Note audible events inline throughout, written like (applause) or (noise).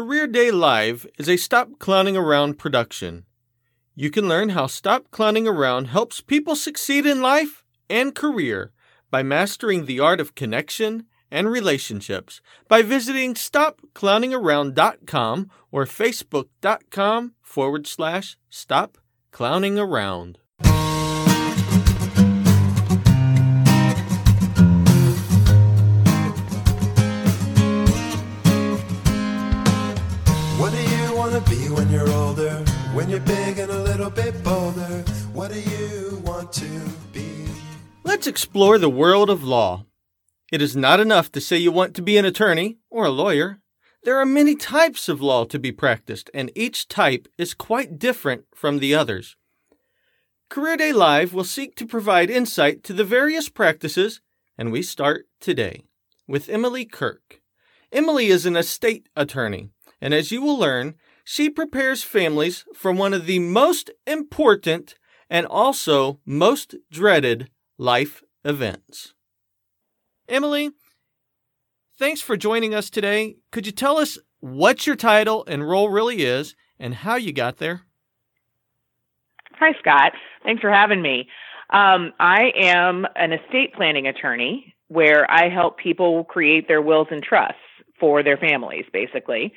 Career Day Live is a Stop Clowning Around production. You can learn how Stop Clowning Around helps people succeed in life and career by mastering the art of connection and relationships by visiting stopclowningaround.com or facebook.com forward slash stop clowning around. You're big and a little bit bolder? What do you want to be? Let's explore the world of law. It is not enough to say you want to be an attorney or a lawyer. There are many types of law to be practiced, and each type is quite different from the others. Career Day Live will seek to provide insight to the various practices, and we start today with Emily Kirk. Emily is an estate attorney, and as you will learn, she prepares families for one of the most important and also most dreaded life events. Emily, thanks for joining us today. Could you tell us what your title and role really is and how you got there? Hi, Scott. Thanks for having me. Um, I am an estate planning attorney where I help people create their wills and trusts for their families, basically.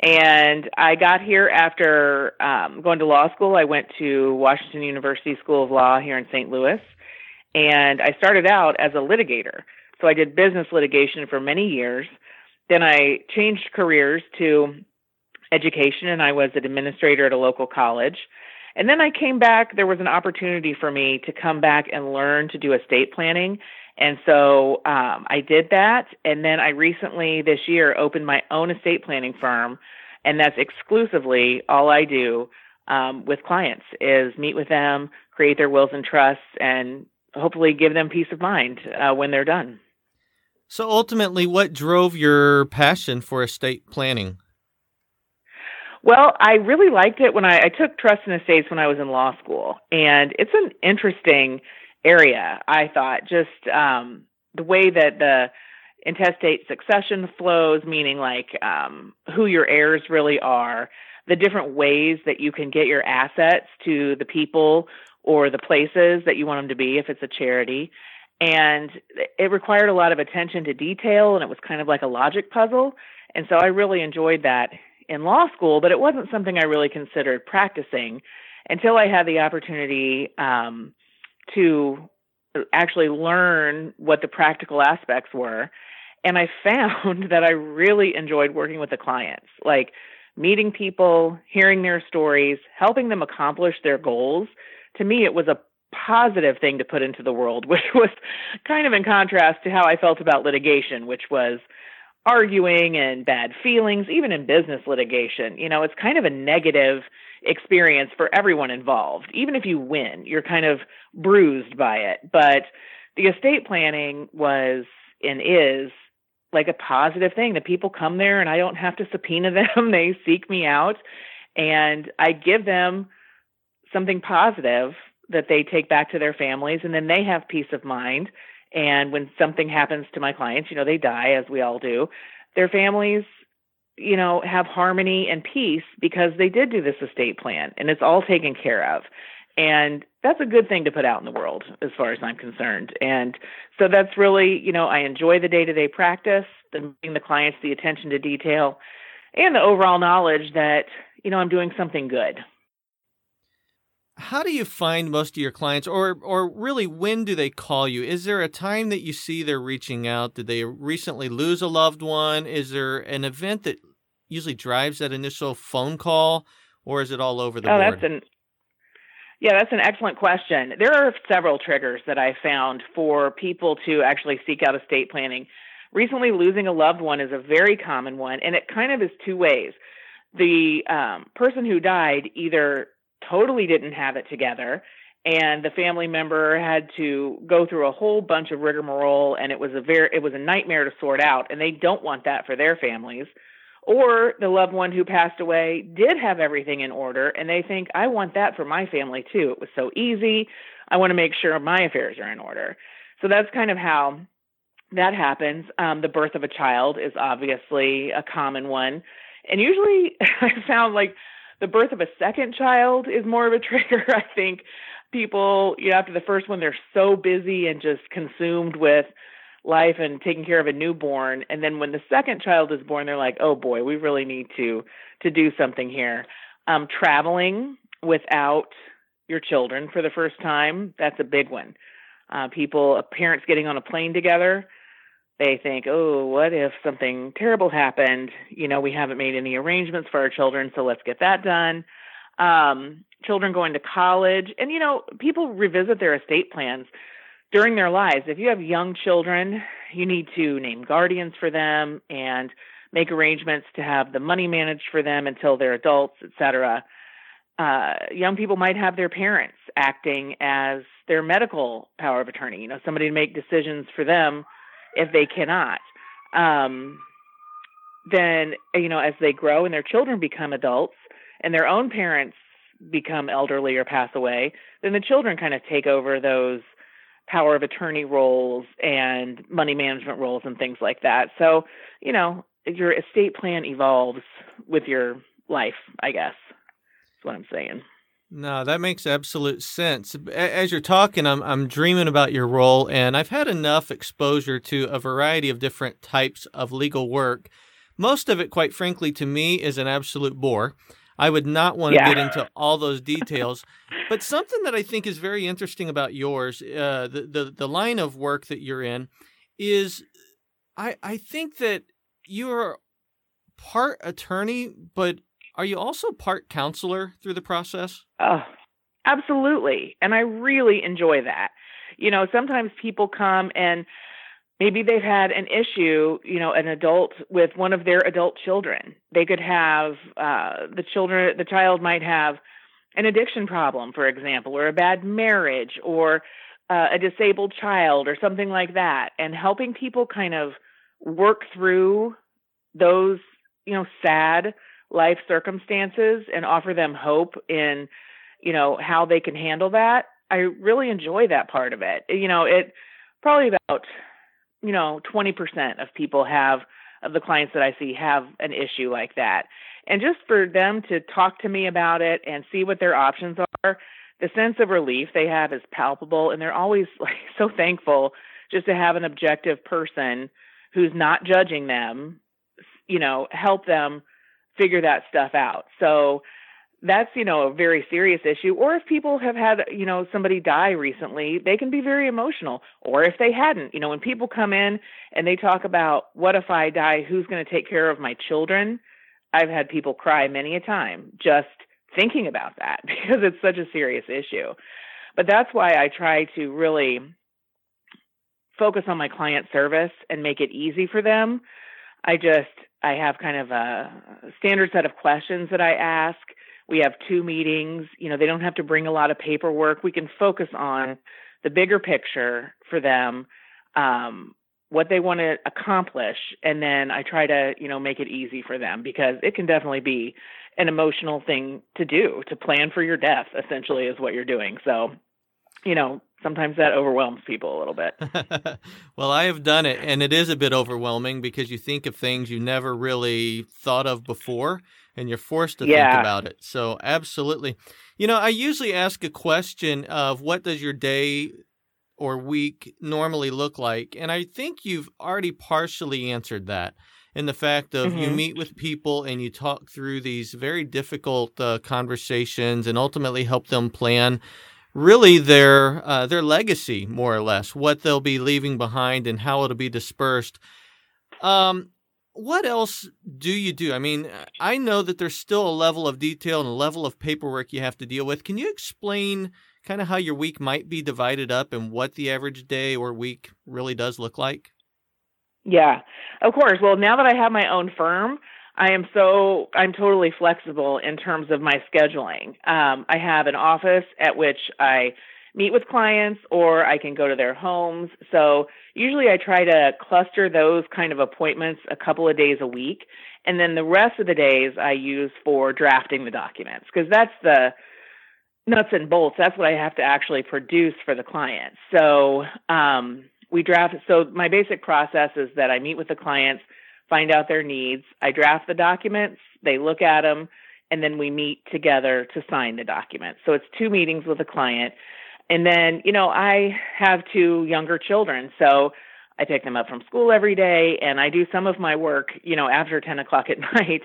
And I got here after um, going to law school. I went to Washington University School of Law here in St. Louis. And I started out as a litigator. So I did business litigation for many years. Then I changed careers to education and I was an administrator at a local college. And then I came back. There was an opportunity for me to come back and learn to do estate planning. And so um, I did that. And then I recently, this year, opened my own estate planning firm. And that's exclusively all I do um, with clients is meet with them, create their wills and trusts, and hopefully give them peace of mind uh, when they're done. So ultimately, what drove your passion for estate planning? Well, I really liked it when I, I took trust and estates when I was in law school, and it's an interesting area. I thought just um, the way that the intestate succession flows, meaning like um, who your heirs really are, the different ways that you can get your assets to the people or the places that you want them to be if it's a charity. And it required a lot of attention to detail, and it was kind of like a logic puzzle. And so I really enjoyed that in law school, but it wasn't something I really considered practicing until I had the opportunity um, to actually learn what the practical aspects were. And I found (laughs) that I really enjoyed working with the clients, like meeting people, hearing their stories, helping them accomplish their goals. To me, it was a positive thing to put into the world, (laughs) which was kind of in contrast to how I felt about litigation, which was arguing and bad feelings, even in business litigation. You know, it's kind of a negative experience for everyone involved. Even if you win, you're kind of bruised by it. But the estate planning was and is like a positive thing that people come there and I don't have to subpoena them. (laughs) they seek me out and I give them something positive that they take back to their families and then they have peace of mind and when something happens to my clients you know they die as we all do. Their families you know have harmony and peace because they did do this estate plan and it's all taken care of. And that's a good thing to put out in the world as far as i'm concerned. And so that's really you know i enjoy the day to day practice the the clients the attention to detail and the overall knowledge that you know i'm doing something good how do you find most of your clients or or really when do they call you? Is there a time that you see they're reaching out? Did they recently lose a loved one? Is there an event that usually drives that initial phone call or is it all over the oh, board? that's an yeah that's an excellent question. There are several triggers that i found for people to actually seek out estate planning. Recently losing a loved one is a very common one and it kind of is two ways. The um, person who died either totally didn't have it together. And the family member had to go through a whole bunch of rigmarole and it was a very it was a nightmare to sort out and they don't want that for their families. Or the loved one who passed away did have everything in order and they think i want that for my family too. It was so easy. I want to make sure my affairs are in order. So that's kind of how that happens. Um, the birth of a child is obviously a common one. And usually (laughs) I found like the birth of a second child is more of a (laughs) trigger. I think people, you know, after the first one, they're so busy and just consumed with life and taking care of a newborn. And then when the second child is born, they're like, oh boy, we really need to to do something here. Um, traveling without your children for the first time, that's a big one. Uh, people, parents getting on a plane together, they think, oh, what if something terrible happened? You know, we haven't made any arrangements for our children, so let's get that done. Um, children going to college, and you know, people revisit their estate plans during their lives. If you have young children, you need to name guardians for them and make arrangements to have the money managed for them until they're adults, etc. Uh, young people might have their parents acting as their medical power of attorney, you know, somebody to make decisions for them if they cannot. Um, then, you know, as they grow and their children become adults and their own parents become elderly or pass away, then the children kind of take over those power of attorney roles and money management roles and things like that. So, you know, your estate plan evolves with your life, I guess. That's what I'm saying. No, that makes absolute sense. As you're talking, I'm I'm dreaming about your role, and I've had enough exposure to a variety of different types of legal work. Most of it, quite frankly, to me, is an absolute bore. I would not want to yeah. get into all those details. but something that I think is very interesting about yours, uh, the, the the line of work that you're in, is I I think that you're part attorney, but are you also part counselor through the process? Oh, absolutely. And I really enjoy that. You know, sometimes people come and maybe they've had an issue, you know, an adult with one of their adult children. They could have uh, the children, the child might have an addiction problem, for example, or a bad marriage, or uh, a disabled child, or something like that. And helping people kind of work through those, you know, sad life circumstances and offer them hope in you know how they can handle that i really enjoy that part of it. You know it probably about you know 20% of people have of the clients that i see have an issue like that. And just for them to talk to me about it and see what their options are the sense of relief they have is palpable and they're always (laughs) like so thankful just to have an objective person who's not judging them you know help them figure that stuff out. So that's you know a very serious issue. Or if people have had you know somebody die recently they can be very emotional. Or if they hadn't you know when people come in and they talk about what if i die? Who's going to take care of my children? I've had people cry many a time just thinking about that (laughs) because it's such a serious issue. But that's why i try to really focus on my client service and make it easy for them. I just I have kind of a standard set of questions that I ask. We have two meetings. You know, they don't have to bring a lot of paperwork. We can focus on the bigger picture for them, um, what they want to accomplish, and then I try to, you know, make it easy for them because it can definitely be an emotional thing to do to plan for your death. Essentially, is what you're doing. So, you know, sometimes that overwhelms people a little bit. (laughs) well, I have done it, and it is a bit overwhelming because you think of things you never really thought of before, and you're forced to yeah. think about it. So, absolutely. You know, I usually ask a question of what does your day or week normally look like? And I think you've already partially answered that in the fact of mm-hmm. you meet with people and you talk through these very difficult uh, conversations and ultimately help them plan really their uh, their legacy, more or less, what they'll be leaving behind and how it'll be dispersed. Um, what else do you do? I mean, I know that there's still a level of detail and a level of paperwork you have to deal with. Can you explain kind of how your week might be divided up and what the average day or week really does look like? Yeah, of course. Well, now that I have my own firm, I am so I'm totally flexible in terms of my scheduling. Um, I have an office at which I meet with clients, or I can go to their homes. So usually I try to cluster those kind of appointments a couple of days a week, and then the rest of the days I use for drafting the documents because that's the nuts and bolts. That's what I have to actually produce for the client. So um, we draft. So my basic process is that I meet with the clients find out their needs. I draft the documents, they look at them, and then we meet together to sign the document. So it's two meetings with a client. And then, you know, I have two younger children, so I pick them up from school every day, and I do some of my work, you know, after 10 o'clock at (laughs) night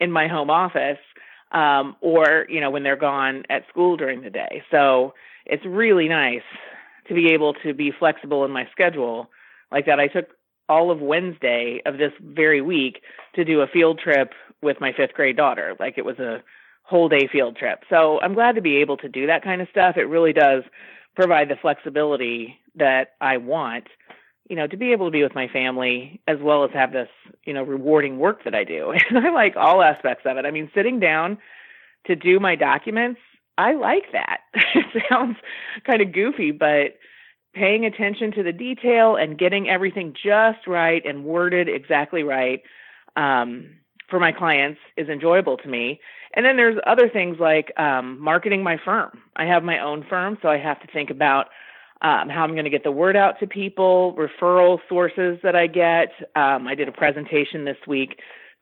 in my home office, um, or, you know, when they're gone at school during the day. So it's really nice to be able to be flexible in my schedule like that. I took all of Wednesday of this very week to do a field trip with my fifth grade daughter. Like it was a whole day field trip. So I'm glad to be able to do that kind of stuff. It really does provide the flexibility that I want, you know, to be able to be with my family as well as have this, you know, rewarding work that I do. (laughs) And I like all aspects of it. I mean, sitting down to do my documents, I like that. (laughs) it sounds kind of goofy, but paying attention to the detail and getting everything just right and worded exactly right um, for my clients is enjoyable to me. And then there's other things like um, marketing my firm. I have my own firm, so I have to think about um, how I'm going to get the word out to people, referral sources that I get. Um, I did a presentation this week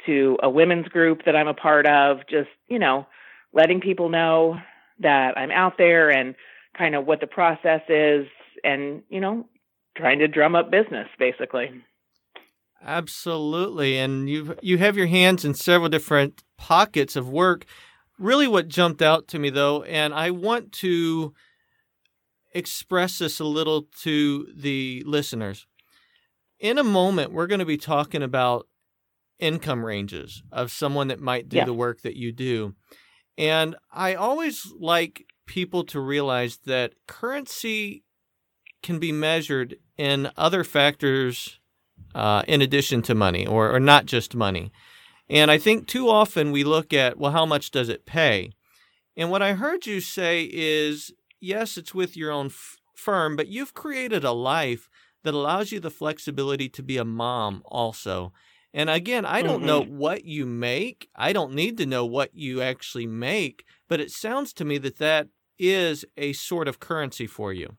to a women's group that I'm a part of, just, you know, letting people know that I'm out there and kind of what the process is and, you know, trying to drum up business basically. Absolutely. And you you have your hands in several different pockets of work. Really what jumped out to me though, and I want to express this a little to the listeners. In a moment, we're going to be talking about income ranges of someone that might do yeah. the work that you do. And I always like people to realize that currency can be measured in other factors uh, in addition to money, or, or not just money. And I think too often we look at, well, how much does it pay? And what I heard you say is, yes, it's with your own f- firm, but you've created a life that allows you the flexibility to be a mom also. And again, I don't mm-hmm. know what you make. I don't need to know what you actually make, but it sounds to me that that is a sort of currency for you.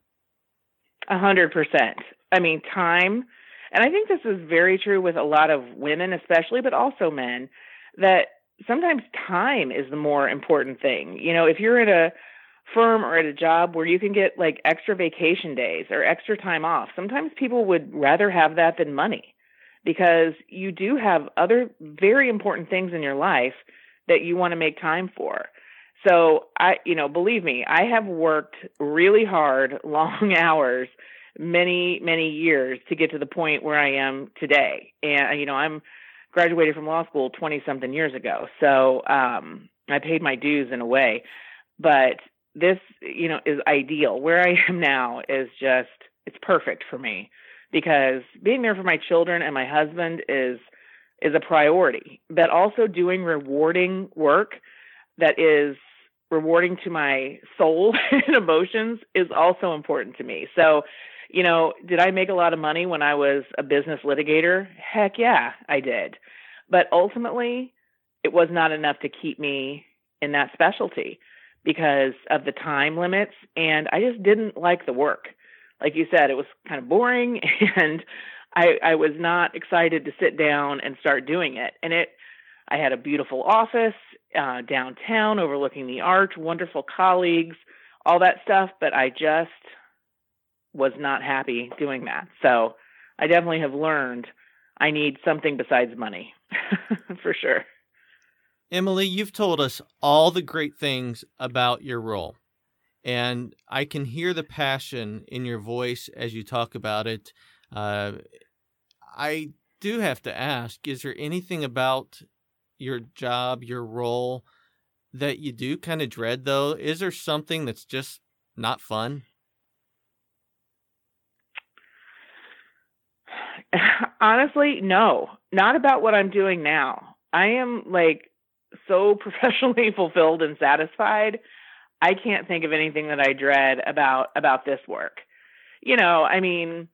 A hundred percent. I mean, time, and I think this is very true with a lot of women, especially, but also men, that sometimes time is the more important thing. You know, if you're at a firm or at a job where you can get like extra vacation days or extra time off, sometimes people would rather have that than money because you do have other very important things in your life that you want to make time for. So I, you know, believe me, I have worked really hard, (laughs) long hours, many, many years to get to the point where I am today. And, you know, I'm graduated from law school 20 something years ago. So, um, I paid my dues in a way, but this, you know, is ideal. Where I am now is just, it's perfect for me because being there for my children and my husband is, is a priority, but also doing rewarding work that is rewarding to my soul (laughs) and emotions is also important to me. So, you know, did I make a lot of money when I was a business litigator? Heck yeah, I did. But ultimately, it was not enough to keep me in that specialty because of the time limits and I just didn't like the work. Like you said, it was kind of boring (laughs) and I I was not excited to sit down and start doing it. And it I had a beautiful office uh, downtown overlooking the arch, wonderful colleagues, all that stuff, but I just was not happy doing that. So I definitely have learned I need something besides money (laughs) for sure. Emily, you've told us all the great things about your role. And I can hear the passion in your voice as you talk about it. Uh, I do have to ask is there anything about your job, your role that you do kind of dread though? Is there something that's just not fun? (sighs) Honestly, no. Not about what I'm doing now. I am like so (laughs) professionally fulfilled and satisfied. I can't think of anything that I dread about about this work. You know, I mean,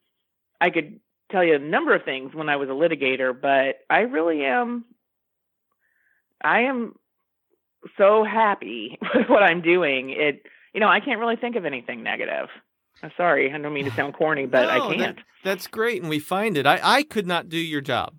I could tell you a number of things when I was a litigator, but I really am I am so happy (laughs) with what I'm doing. It, you know, I can't really think of anything negative. I'm sorry, I don't mean to sound corny, but (laughs) no, I can't. That, that's great, and we find it. I, I could not do your job.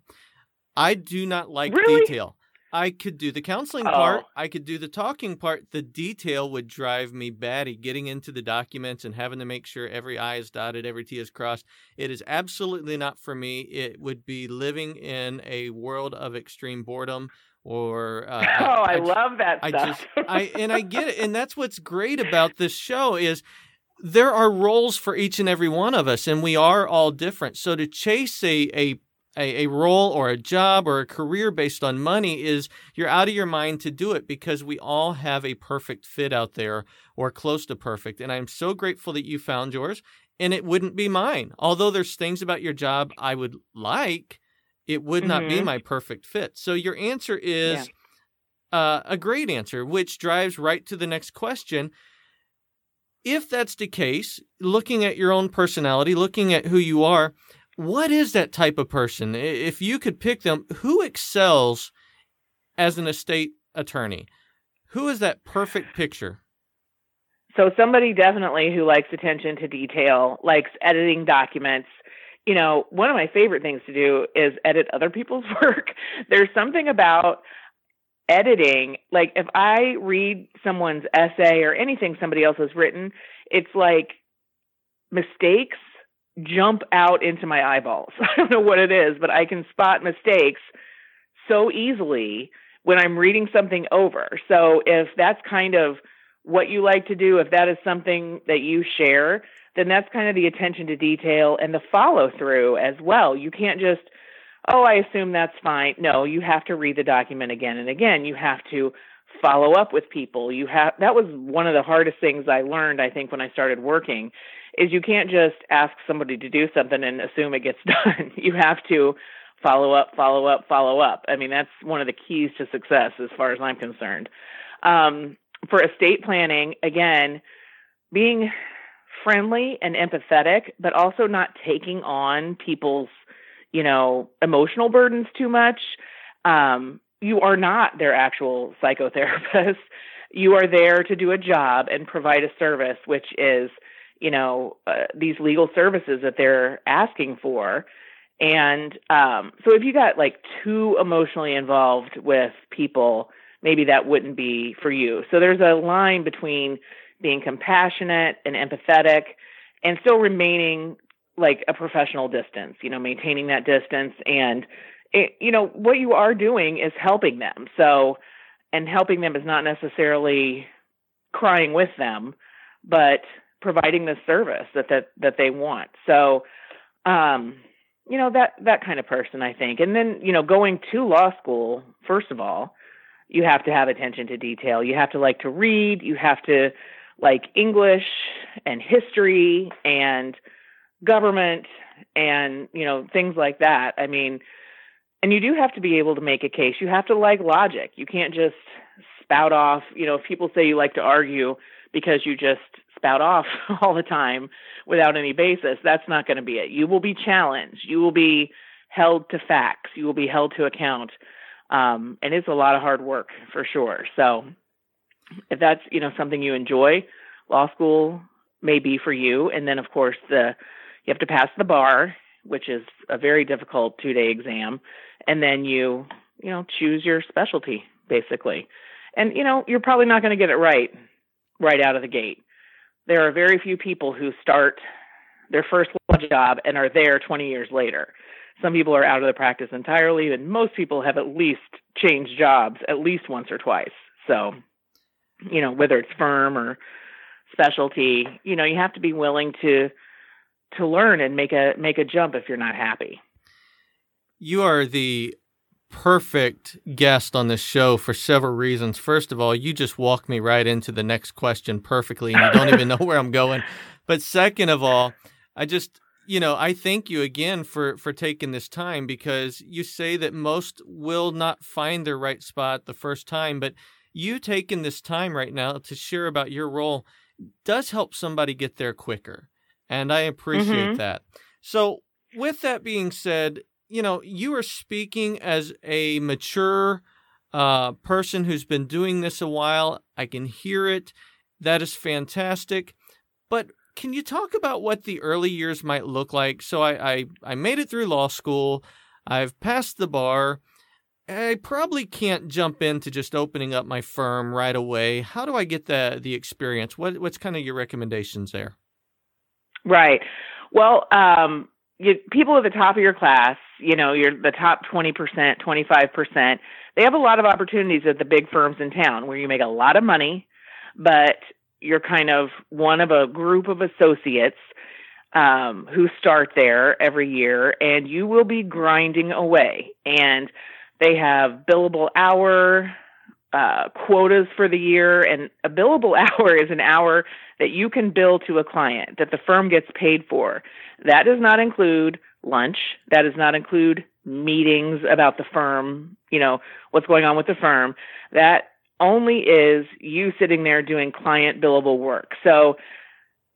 I do not like Really? detail. I could do the counseling Oh. part. I could do the talking part. The detail would drive me batty. Getting into the documents and having to make sure every I is dotted, every T is crossed. It is absolutely not for me. It would be living in a world of extreme boredom or. Uh, (laughs) oh, I, I love that I stuff. just I and I get it, and that's what's great about this show is there are roles for each and every one of us, and we are all different. So to chase a a a, a role or a job or a career based on money is you're out of your mind to do it because we all have a perfect fit out there or close to perfect. And I'm so grateful that you found yours, and it wouldn't be mine. Although there's things about your job I would like, it would not be Mhm. my perfect fit. So your answer is uh, a great answer, which drives right to the next question. If that's the case, looking at your own personality, looking at who you are, what is that type of person? If you could pick them, who excels as an estate attorney? Who is that perfect picture? So somebody definitely who likes attention to detail, likes editing documents. You know, one of my favorite things to do is edit other people's (laughs) work. There's something about editing, like if I read someone's essay or anything somebody else has written, it's like mistakes jump out into my eyeballs. (laughs) I don't know what it is, but I can spot mistakes so easily when I'm reading something over. So if that's kind of what you like to do, if that is something that you share, then that's kind of the attention to detail and the follow through as well. You can't just, oh, I assume that's fine. No, you have to read the document again and again. You have to follow up with people. You have that was one of the hardest things I learned, I think, when I started working, is you can't just ask somebody to do something and assume it gets (laughs) done. you have to follow up, follow up, follow up. I mean, that's one of the keys to success as far as I'm concerned. Um, for estate planning, again, being friendly and empathetic, but also not taking on people's, you know, emotional burdens too much. Um, you are not their actual psychotherapist. (laughs) You are there to do a job and provide a service, which is, you know, uh, these legal services that they're asking for. And um, so if you got like too emotionally involved with people, maybe that wouldn't be for you. So there's a line between being compassionate and empathetic and still remaining like a professional distance, you know, maintaining that distance and it, you know, what you are doing is helping them. So and helping them is not necessarily crying with them, but providing the service that that that they want. So um you know that that kind of person I think. And then, you know, going to law school, first of all, you have to have attention to detail. You have to like to read, you have to like English and history and government and, you know, things like that. I mean, and you do have to be able to make a case. You have to like logic. You can't just spout off, you know, if people say you like to argue because you just spout off (laughs) all the time without any basis, that's not going to be it. You will be challenged. You will be held to facts. You will be held to account. Um, and it's a lot of hard work for sure. So if that's, you know, something you enjoy, law school may be for you. And then of course the you have to pass the bar, which is a very difficult two day exam. And then you, you know, choose your specialty basically. And you know, you're probably not going to get it right right out of the gate. There are very few people who start their first law job and are there 20 years later. Some people are out of the practice entirely, and most people have at least changed jobs at least once or twice. So, you know, whether it's firm or specialty, you know, you have to be willing to to learn and make a make a jump if you're not happy. You are the perfect guest on this show for several reasons. First of all, you just walk me right into the next question perfectly, and you don't even know (laughs) where I'm going. But second of all, I just you know I thank you again for for taking this time because you say that most will not find their right spot the first time, but you taking this time right now to share about your role does help somebody get there quicker, and I appreciate Mhm. that. So, with that being said, you know, you are speaking as a mature uh, person who's been doing this a while. I can hear it. That is fantastic. But can you talk about what the early years might look like? So I, I, I made it through law school. I've passed the bar. I probably can't jump into just opening up my firm right away. How do I get the the experience? What what's kind of your recommendations there? Right. Well, um, you, people at the top of your class, you know, you're the top 20%, 25%, they have a lot of opportunities at the big firms in town where you make a lot of money, but you're kind of one of a group of associates um, who start there every year, and you will be grinding away. And they have billable hour uh, quotas for the year, and a billable (laughs) hour is an hour that you can bill to a client that the firm gets paid for. That does not include lunch. That does not include meetings about the firm, you know, what's going on with the firm. That only is you sitting there doing client billable work. So,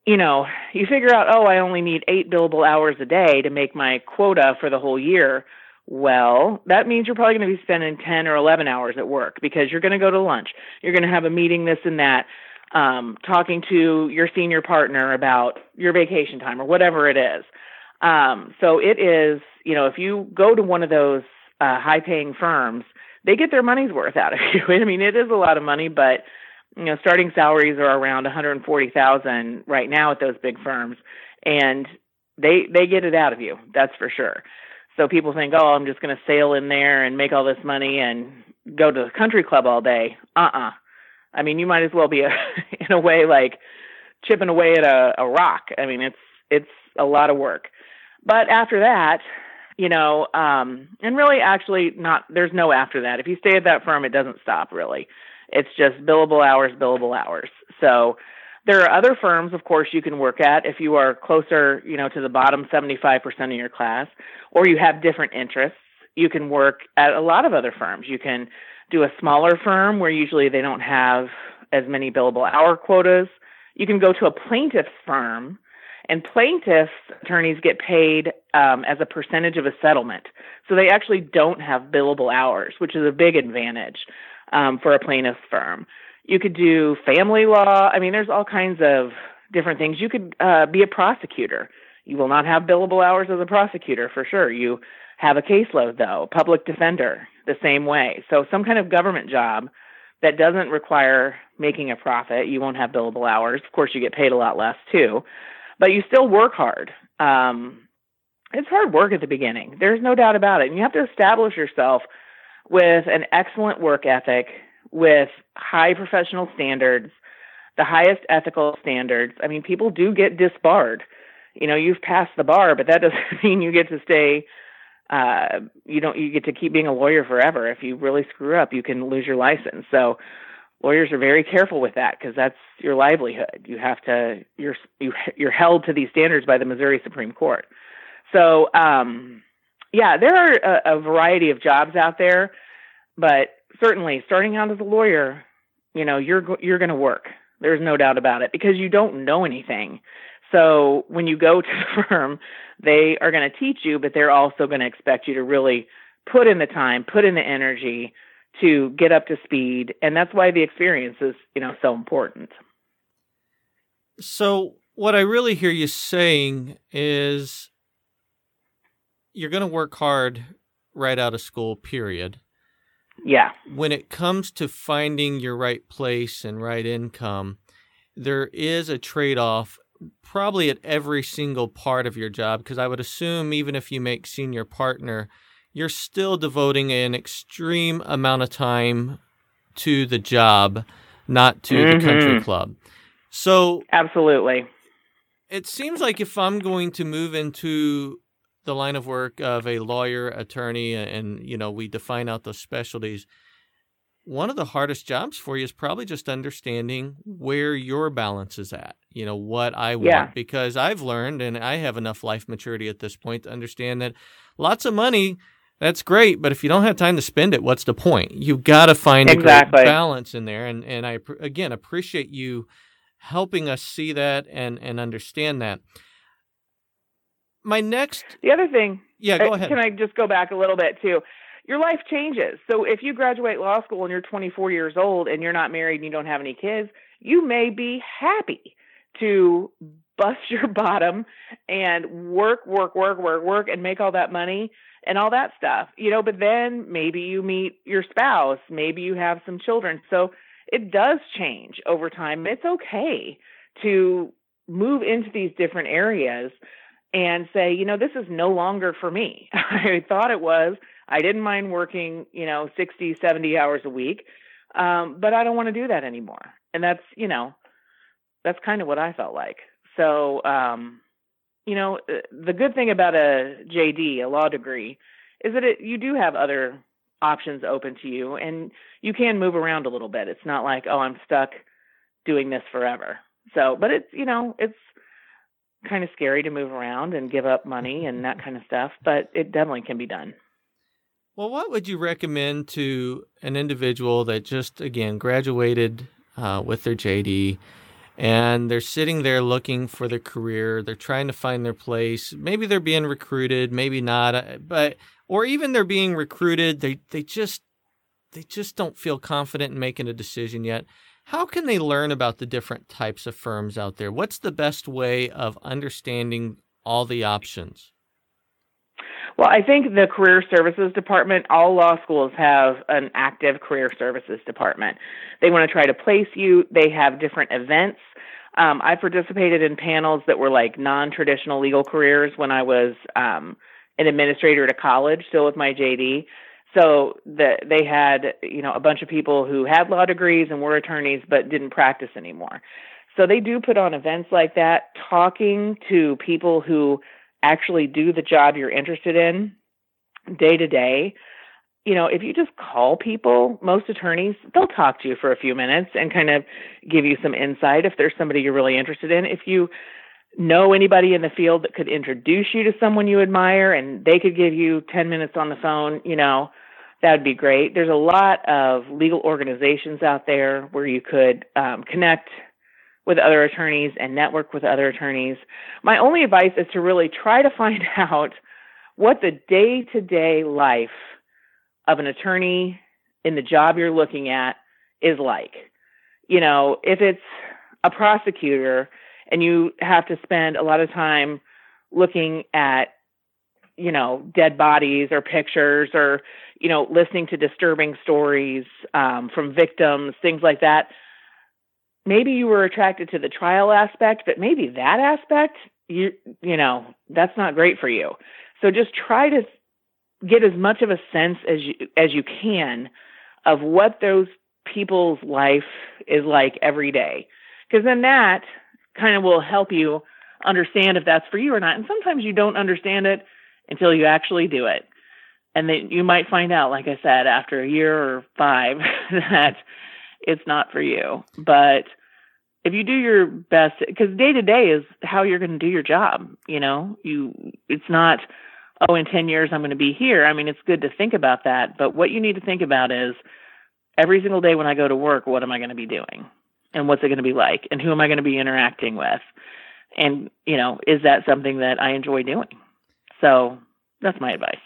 you know, you figure out, oh, I only need eight billable hours a day to make my quota for the whole year. Well, that means you're probably going to be spending 10 or 11 hours at work because you're going to go to lunch. You're going to have a meeting, this and that, um, talking to your senior partner about your vacation time or whatever it is. Um, so it is, you know, if you go to one of those uh, high paying firms, they get their money's worth out of (laughs) you. I mean, it is a lot of money, but you know, starting salaries are around 140,000 right now at those big firms, and they they get it out of you. That's for sure. So people think, oh, I'm just going to sail in there and make all this money and go to the country club all day. Uh-uh. I mean, you might as well be a, (laughs) in a way like chipping away at a, a rock. I mean, it's it's a lot of work. But after that, you know, um, and really, actually, not there's no after that. If you stay at that firm, it doesn't stop really. It's just billable hours, billable hours. So there are other firms, of course, you can work at if you are closer, you know, to the bottom 75% of your class, or you have different interests. You can work at a lot of other firms. You can do a smaller firm where usually they don't have as many billable hour quotas. You can go to a plaintiff's firm, and plaintiffs' attorneys get paid um, as a percentage of a settlement. So they actually don't have billable hours, which is a big advantage um, for a plaintiff's firm. You could do family law. I mean, there's all kinds of different things. You could uh, be a prosecutor. You will not have billable hours as a prosecutor for sure. You have a caseload though. Public defender, the same way. So some kind of government job that doesn't require making a profit. You won't have billable hours. Of course, you get paid a lot less too, but you still work hard. Um, it's hard work at the beginning. There's no doubt about it. And you have to establish yourself with an excellent work ethic, with high professional standards, the highest ethical standards. I mean, people do get disbarred. You know, you've passed the bar, but that (laughs) doesn't mean you get to stay. Uh, you don't. You get to keep being a lawyer forever. If you really screw up, you can lose your license. So, lawyers are very careful with that because that's your livelihood. You have to. You're you, you're held to these standards by the Missouri Supreme Court. So, um, yeah, there are a, a variety of jobs out there, but certainly starting out as a lawyer, you know, you're you're going to work. There's no doubt about it because you don't know anything. So when you go (laughs) to the firm, they are going to teach you, but they're also going to expect you to really put in the time, put in the energy to get up to speed, and that's why the experience is, you know, so important. So what I really hear you saying is you're going to work hard right out of school, period. Yeah. When it comes to finding your right place and right income, there is a trade off probably at every single part of your job because I would assume even if you make senior partner, you're still devoting an extreme amount of time to the job, not to mm-hmm. the country club. So, absolutely. It seems like if I'm going to move into the line of work of a lawyer, attorney, and you know we define out those specialties. One of the hardest jobs for you is probably just understanding where your balance is at. You know what I want yeah. because I've learned, and I have enough life maturity at this point to understand that lots of money that's great, but if you don't have time to spend it, what's the point? You've got to find exactly. a balance in there, and and I again appreciate you helping us see that and and understand that my next the other thing yeah go uh, ahead can i just go back a little bit too your life changes so if you graduate law school and you're 24 years old and you're not married and you don't have any kids you may be happy to bust (laughs) your bottom and work, work, work, work, work, and make all that money and all that stuff, you know. But then maybe you meet your spouse, maybe you have some children. So it does change over time. It's okay to move into these different areas and say, you know, this is no longer for me. (laughs) I thought it was. I didn't mind working, you know, 60, 70 hours a week, um, but I don't want to do that anymore. And that's, you know, that's kind of what I felt like. So, um, you know, uh, the good thing about a JD, a law degree, is that it, you do have other options open to you and you can move around a little bit. It's not like, oh, I'm stuck doing this forever. So, but it's, you know, it's kind of scary to move around and give up money and that kind of stuff, but it definitely can be done. Well, what would you recommend to an individual that just, again, graduated uh, with their JD and they're sitting there looking for their career? They're trying to find their place. Maybe they're being recruited, maybe not, uh, but, or even they're being recruited. They, they just, they just don't feel confident in making a decision yet. How can they learn about the different types of firms out there? What's the best way of understanding all the options? Well, I think the career services department, all law schools have an active career services department. They want to try to place you, they have different events. Um, I participated in panels that were like non traditional legal careers when I was um, an administrator at a college, still with my JD. So the, they had, you know, a bunch of people who had law degrees and were attorneys but didn't practice anymore. So they do put on events like that, talking to people who actually do the job you're interested in day to day. You know, if you just call people, most attorneys, they'll talk to you for a few minutes and kind of give you some insight if there's somebody you're really interested in. If you know anybody in the field that could introduce you to someone you admire and they could give you 10 minutes on the phone, you know, that would be great. There's a lot of legal organizations out there where you could um, connect with other attorneys and network with other attorneys. My only advice is to really try to find (laughs) out what the day to day life of an attorney in the job you're looking at is like. You know, if it's a prosecutor and you have to spend a lot of time looking at you know dead bodies or pictures or you know listening to disturbing stories um, from victims things like that maybe you were attracted to the trial aspect but maybe that aspect you you know that's not great for you so just try to get as much of a sense as you as you can of what those people's life is like every day because then that kind of will help you understand if that's for you or not. And sometimes you don't understand it until you actually do it. And then you might find out, like I said, after a year or five, (laughs) that it's not for you. But if you do your best, because day to day is how you're going to do your job. You know, you it's not, oh, in ten years I'm going to be here. I mean, it's good to think about that, but what you need to think about is every single day when I go to work, what am I going to be doing? and what's it going to be like and who am I going to be interacting with? And, you know, is that something that I enjoy doing? So that's my advice.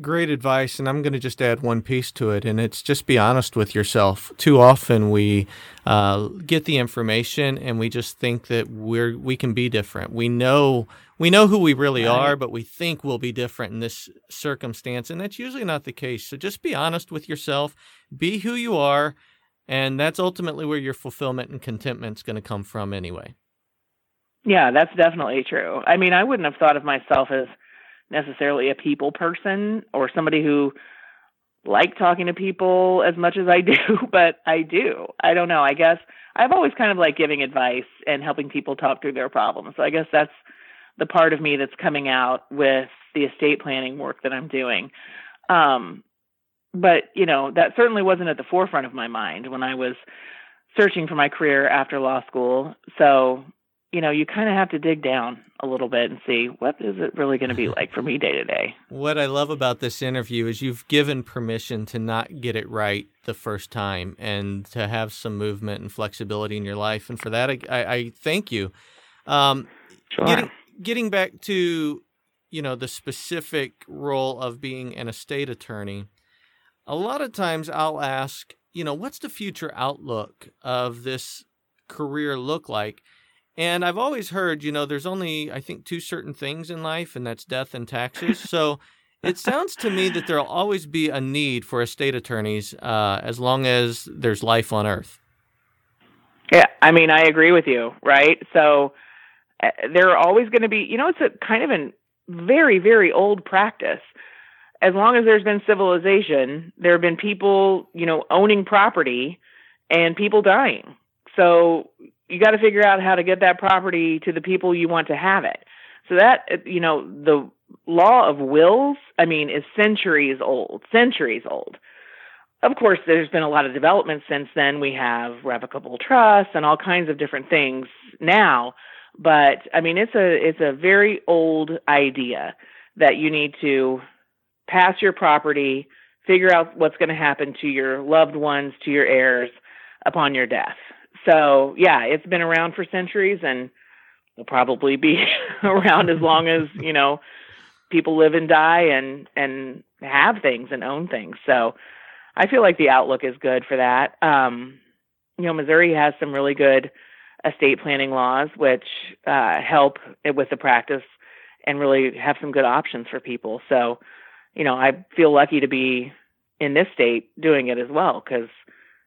Great advice. And I'm going to just add one piece to it, and it's just be honest with yourself. Too often we uh, get the information and we just think that we're we can be different. We know we know who we really are, but we think we'll be different in this circumstance, and that's usually not the case. So just be honest with yourself. Be who you are and that's ultimately where your fulfillment and contentment is going to come from anyway. Yeah, that's definitely true. I mean, I wouldn't have thought of myself as necessarily a people person or somebody who like talking to people as much as I do, (laughs) but I do. I don't know. I guess I've always kind of like giving advice and helping people talk through their problems. So I guess that's the part of me that's coming out with the estate planning work that I'm doing. Um, but you know that certainly wasn't at the forefront of my mind when I was searching for my career after law school. So you know you kind of have to dig down a little bit and see what is it really going to be (laughs) like for me day to day. What I love about this interview is you've given permission to not get it right the first time and to have some movement and flexibility in your life, and for that I, I thank you. Um, sure. Getting, getting back to you know the specific role of being an estate attorney a lot of times I'll ask, you know, what's the future outlook of this career look like? And I've always heard, you know, there's only, I think, two certain things in life, and that's death and taxes. (laughs) So it sounds to me that there'll always be a need for estate attorneys uh, as long as there's life on earth. Yeah, I mean, I agree with you, right? So uh, there are always going to be, you know, it's a kind of a very, very old practice. As long as there's been civilization, there have been people, you know, owning property and people dying. So you got to figure out how to get that property to the people you want to have it. So that, you know, the law of wills, I mean, is centuries old, centuries old. Of course, there's been a lot of development since then. We have revocable trusts and all kinds of different things now. But I mean, it's a it's a very old idea that you need to pass your property, figure out what's going to happen to your loved ones, to your heirs upon your death. So yeah, it's been around for centuries and will probably be (laughs) around as long as you know people live and die and and have things and own things. So I feel like the outlook is good for that. Um, you know, Missouri has some really good estate planning laws which uh, help with the practice and really have some good options for people. So, you know, I feel lucky to be in this state doing it as well because,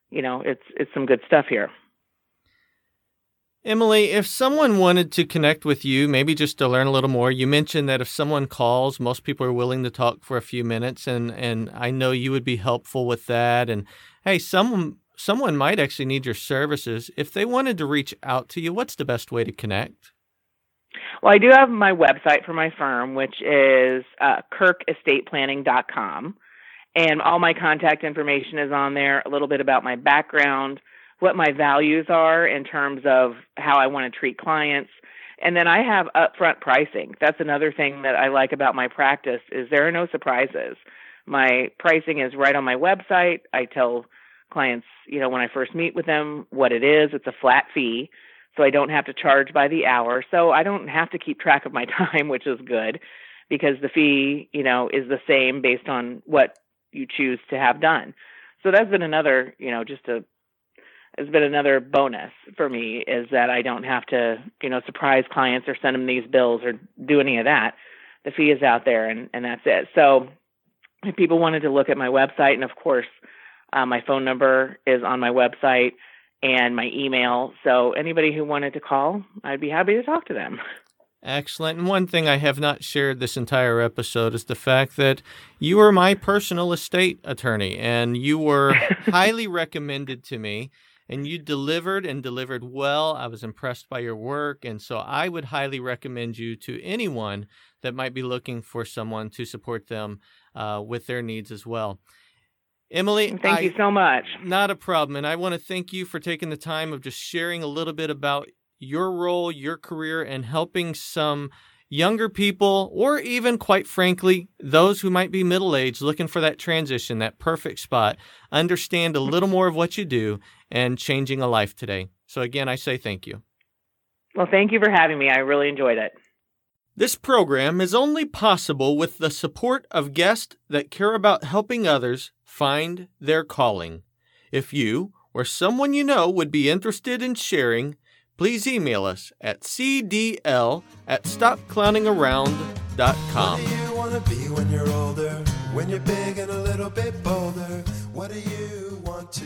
you know, it's it's some good stuff here. Emily, if someone wanted to connect with you, maybe just to learn a little more, you mentioned that if someone calls, most people are willing to talk for a few minutes, and and I know you would be helpful with that. And hey, someone someone might actually need your services. If they wanted to reach out to you, what's the best way to connect? Well, I do have my website for my firm, which is uh, kirkestateplanning.com. And all my contact information is on there, a little bit about my background, what my values are in terms of how I want to treat clients. And then I have upfront pricing. That's another thing that I like about my practice is there are no surprises. My pricing is right on my website. I tell clients, you know, when I first meet with them what it is. It's a flat fee, so I don't have to charge by the hour. So I don't have to keep track of my (laughs) time, which is good because the fee, you know, is the same based on what you choose to have done. So that's been another, you know, just a has been another bonus for me is that I don't have to, you know, surprise clients or send them these bills or do any of that. The fee is out there and, and that's it. So if people wanted to look at my website, and of course, uh, my phone number is on my website and my email. So anybody who wanted to call, I'd be happy to talk to them. Excellent. And one thing I have not shared this entire episode is the fact that you are my personal estate attorney and you were (laughs) highly recommended to me and you delivered and delivered well. I was impressed by your work. And so I would highly recommend you to anyone that might be looking for someone to support them uh, with their needs as well. Emily, thank I, you so much. Not a problem. And I want to thank you for taking the time of just sharing a little bit about your role, your career, and helping some younger people, or even, quite frankly, those who might be middle aged looking for that transition, that perfect spot, understand a little more of what you do and changing a life today. So, again, I say thank you. Well, thank you for having me. I really enjoyed it. This program is only possible with the support of guests that care about helping others find their calling. If you or someone you know would be interested in sharing, please email us at cdl at stopclowningaround.com. What do you want to be when you're older? When you're big and a little bit bolder? What do you want to